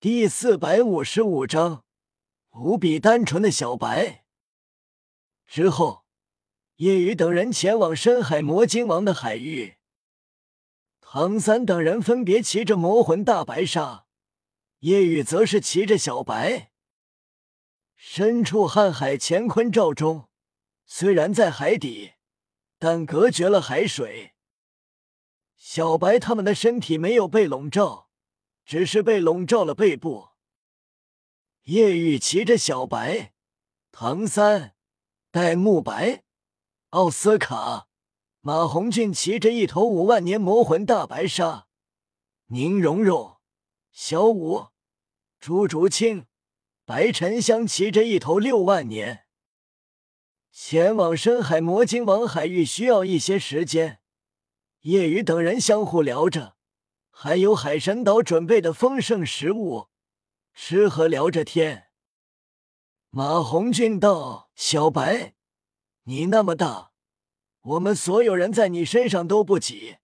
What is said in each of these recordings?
第四百五十五章，无比单纯的小白。之后，叶雨等人前往深海魔晶王的海域，唐三等人分别骑着魔魂大白鲨，叶雨则是骑着小白。身处瀚海乾坤罩中，虽然在海底，但隔绝了海水。小白他们的身体没有被笼罩。只是被笼罩了背部。叶雨骑着小白，唐三、戴沐白、奥斯卡、马红俊骑着一头五万年魔魂大白鲨，宁荣荣、小舞、朱竹清、白沉香骑着一头六万年。前往深海魔晶王海域需要一些时间，叶雨等人相互聊着。还有海神岛准备的丰盛食物，吃喝聊着天。马红俊道：“小白，你那么大，我们所有人在你身上都不挤，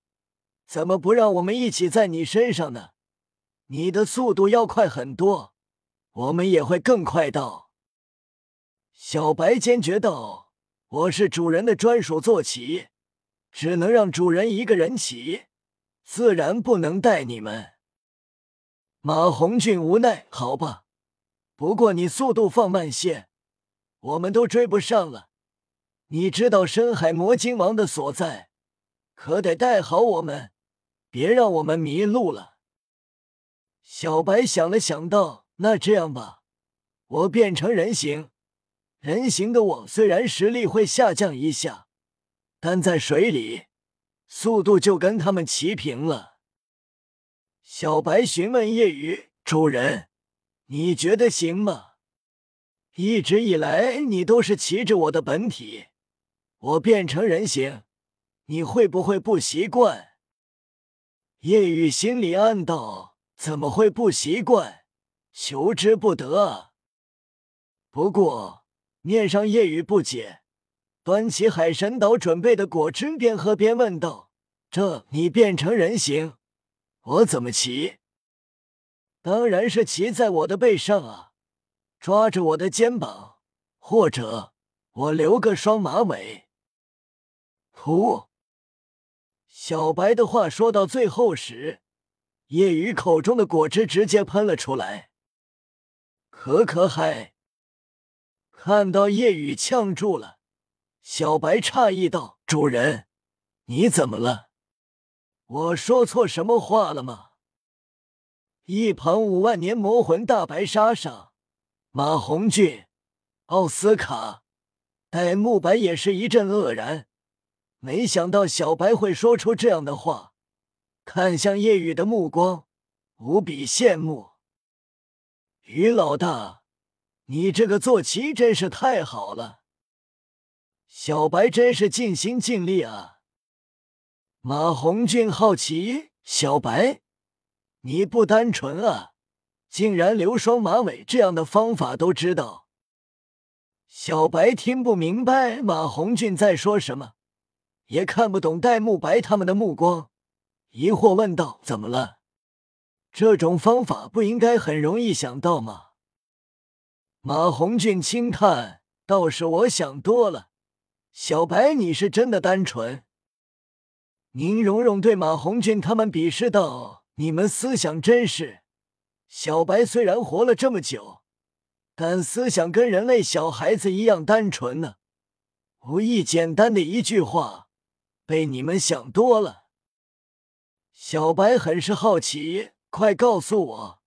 怎么不让我们一起在你身上呢？你的速度要快很多，我们也会更快到。”小白坚决道：“我是主人的专属坐骑，只能让主人一个人骑。”自然不能带你们。马红俊无奈，好吧，不过你速度放慢些，我们都追不上了。你知道深海魔晶王的所在，可得带好我们，别让我们迷路了。小白想了想，道：“那这样吧，我变成人形，人形的我虽然实力会下降一下，但在水里。”速度就跟他们齐平了。小白询问夜雨主人：“你觉得行吗？一直以来你都是骑着我的本体，我变成人形，你会不会不习惯？”叶雨心里暗道：“怎么会不习惯？求之不得啊！”不过面上夜雨不解。端起海神岛准备的果汁，边喝边问道：“这你变成人形，我怎么骑？当然是骑在我的背上啊，抓着我的肩膀，或者我留个双马尾。”噗！小白的话说到最后时，叶雨口中的果汁直接喷了出来。可可嗨！看到叶雨呛住了。小白诧异道：“主人，你怎么了？我说错什么话了吗？”一旁五万年魔魂大白鲨上，马红俊、奥斯卡、戴沐白也是一阵愕然，没想到小白会说出这样的话，看向叶雨的目光无比羡慕。于老大，你这个坐骑真是太好了。小白真是尽心尽力啊！马红俊好奇：“小白，你不单纯啊，竟然留双马尾这样的方法都知道。”小白听不明白马红俊在说什么，也看不懂戴沐白他们的目光，疑惑问道：“怎么了？这种方法不应该很容易想到吗？”马红俊轻叹：“倒是我想多了。”小白，你是真的单纯。宁荣荣对马红俊他们鄙视道：“你们思想真是……小白虽然活了这么久，但思想跟人类小孩子一样单纯呢。无意简单的一句话，被你们想多了。”小白很是好奇，快告诉我，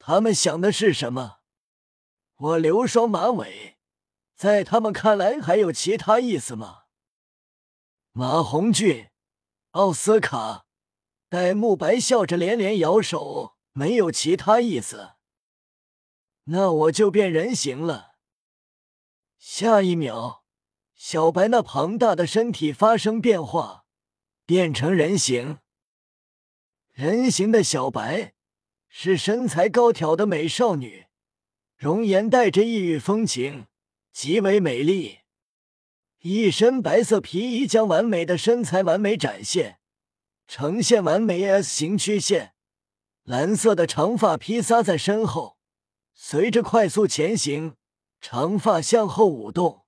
他们想的是什么？我留双马尾。在他们看来，还有其他意思吗？马红俊、奥斯卡、戴沐白笑着连连摇手，没有其他意思。那我就变人形了。下一秒，小白那庞大的身体发生变化，变成人形。人形的小白是身材高挑的美少女，容颜带着异域风情。极为美丽，一身白色皮衣将完美的身材完美展现，呈现完美 S 型曲线，蓝色的长发披撒在身后，随着快速前行，长发向后舞动。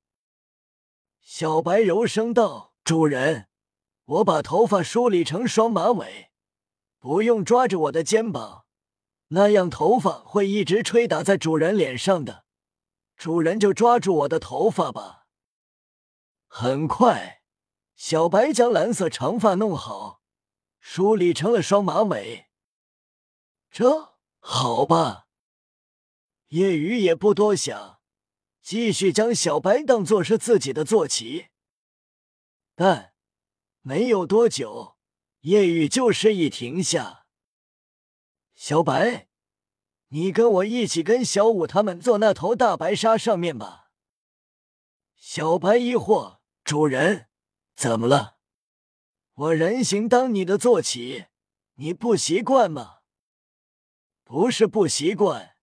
小白柔声道：“主人，我把头发梳理成双马尾，不用抓着我的肩膀，那样头发会一直吹打在主人脸上的。主人就抓住我的头发吧。”很快，小白将蓝色长发弄好，梳理成了双马尾。这好吧，夜雨也不多想，继续将小白当做是自己的坐骑。但没有多久，夜雨就示意停下。小白，你跟我一起跟小五他们坐那头大白鲨上面吧。小白疑惑：“主人，怎么了？我人形当你的坐骑，你不习惯吗？”不是不习惯，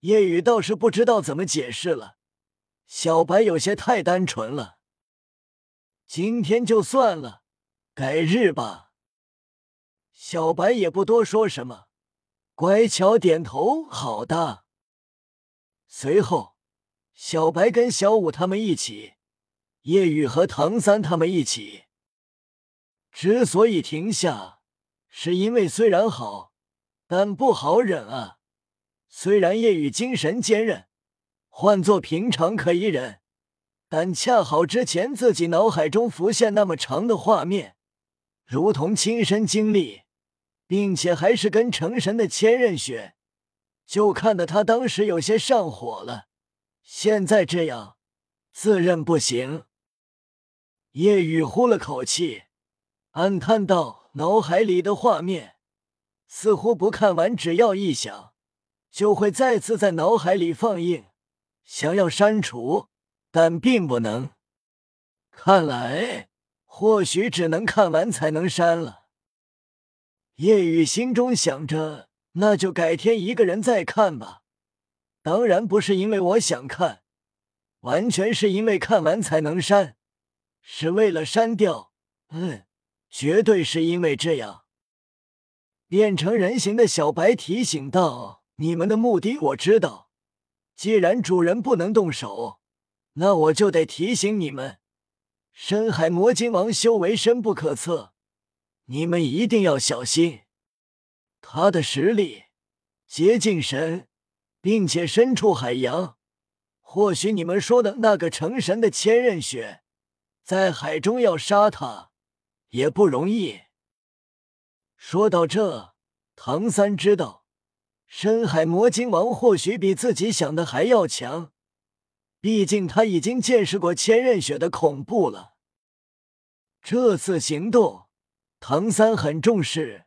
夜雨倒是不知道怎么解释了。小白有些太单纯了。今天就算了，改日吧。小白也不多说什么，乖巧点头，好的。随后，小白跟小五他们一起，夜雨和唐三他们一起。之所以停下，是因为虽然好。但不好忍啊！虽然夜雨精神坚韧，换做平常可以忍，但恰好之前自己脑海中浮现那么长的画面，如同亲身经历，并且还是跟成神的千仞雪，就看得他当时有些上火了。现在这样，自认不行。夜雨呼了口气，暗叹道：“脑海里的画面。”似乎不看完，只要一想，就会再次在脑海里放映。想要删除，但并不能。看来，或许只能看完才能删了。叶雨心中想着，那就改天一个人再看吧。当然不是因为我想看，完全是因为看完才能删，是为了删掉。嗯，绝对是因为这样。变成人形的小白提醒道：“你们的目的我知道，既然主人不能动手，那我就得提醒你们，深海魔鲸王修为深不可测，你们一定要小心。他的实力接近神，并且身处海洋。或许你们说的那个成神的千仞雪，在海中要杀他也不容易。”说到这，唐三知道深海魔晶王或许比自己想的还要强，毕竟他已经见识过千仞雪的恐怖了。这次行动，唐三很重视，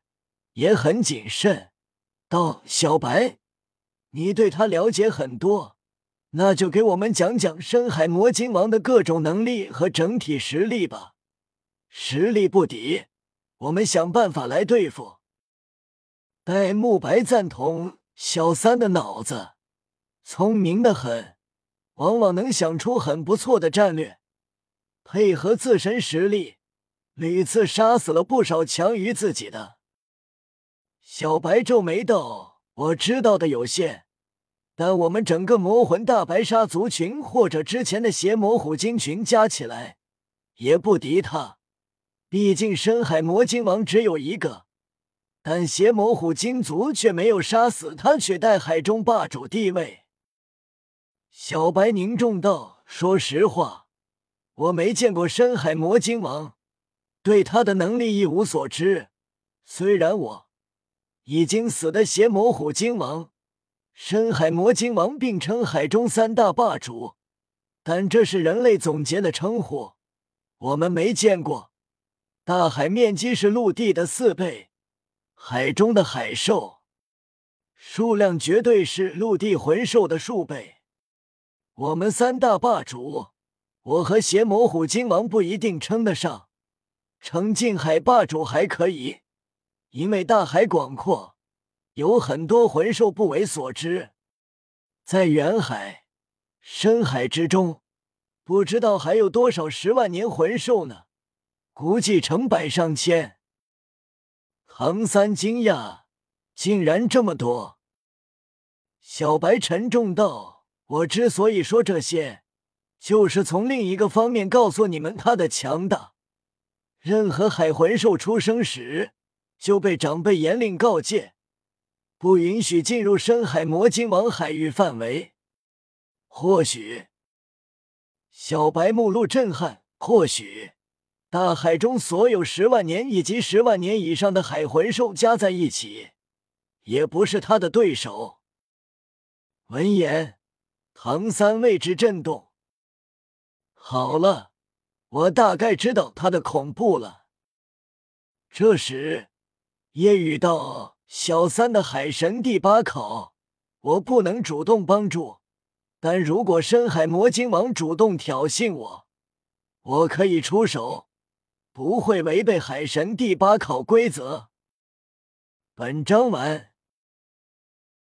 也很谨慎。道：“小白，你对他了解很多，那就给我们讲讲深海魔晶王的各种能力和整体实力吧。实力不敌。”我们想办法来对付。戴沐白赞同小三的脑子聪明的很，往往能想出很不错的战略，配合自身实力，屡次杀死了不少强于自己的。小白皱眉道：“我知道的有限，但我们整个魔魂大白鲨族群或者之前的邪魔虎鲸群加起来，也不敌他。”毕竟深海魔鲸王只有一个，但邪魔虎鲸族却没有杀死他，取代海中霸主地位。小白凝重道：“说实话，我没见过深海魔鲸王，对他的能力一无所知。虽然我已经死的邪魔虎鲸王、深海魔鲸王并称海中三大霸主，但这是人类总结的称呼，我们没见过。”大海面积是陆地的四倍，海中的海兽数量绝对是陆地魂兽的数倍。我们三大霸主，我和邪魔虎鲸王不一定称得上，成近海霸主还可以，因为大海广阔，有很多魂兽不为所知。在远海、深海之中，不知道还有多少十万年魂兽呢。估计成百上千。唐三惊讶，竟然这么多。小白沉重道：“我之所以说这些，就是从另一个方面告诉你们他的强大。任何海魂兽出生时就被长辈严令告诫，不允许进入深海魔晶王海域范围。或许……”小白目露震撼。或许，大海中所有十万年以及十万年以上的海魂兽加在一起，也不是他的对手。闻言，唐三为之震动。好了，我大概知道他的恐怖了。这时，夜雨道：“小三的海神第八考，我不能主动帮助。”但如果深海魔晶王主动挑衅我，我可以出手，不会违背海神第八考规则。本章完。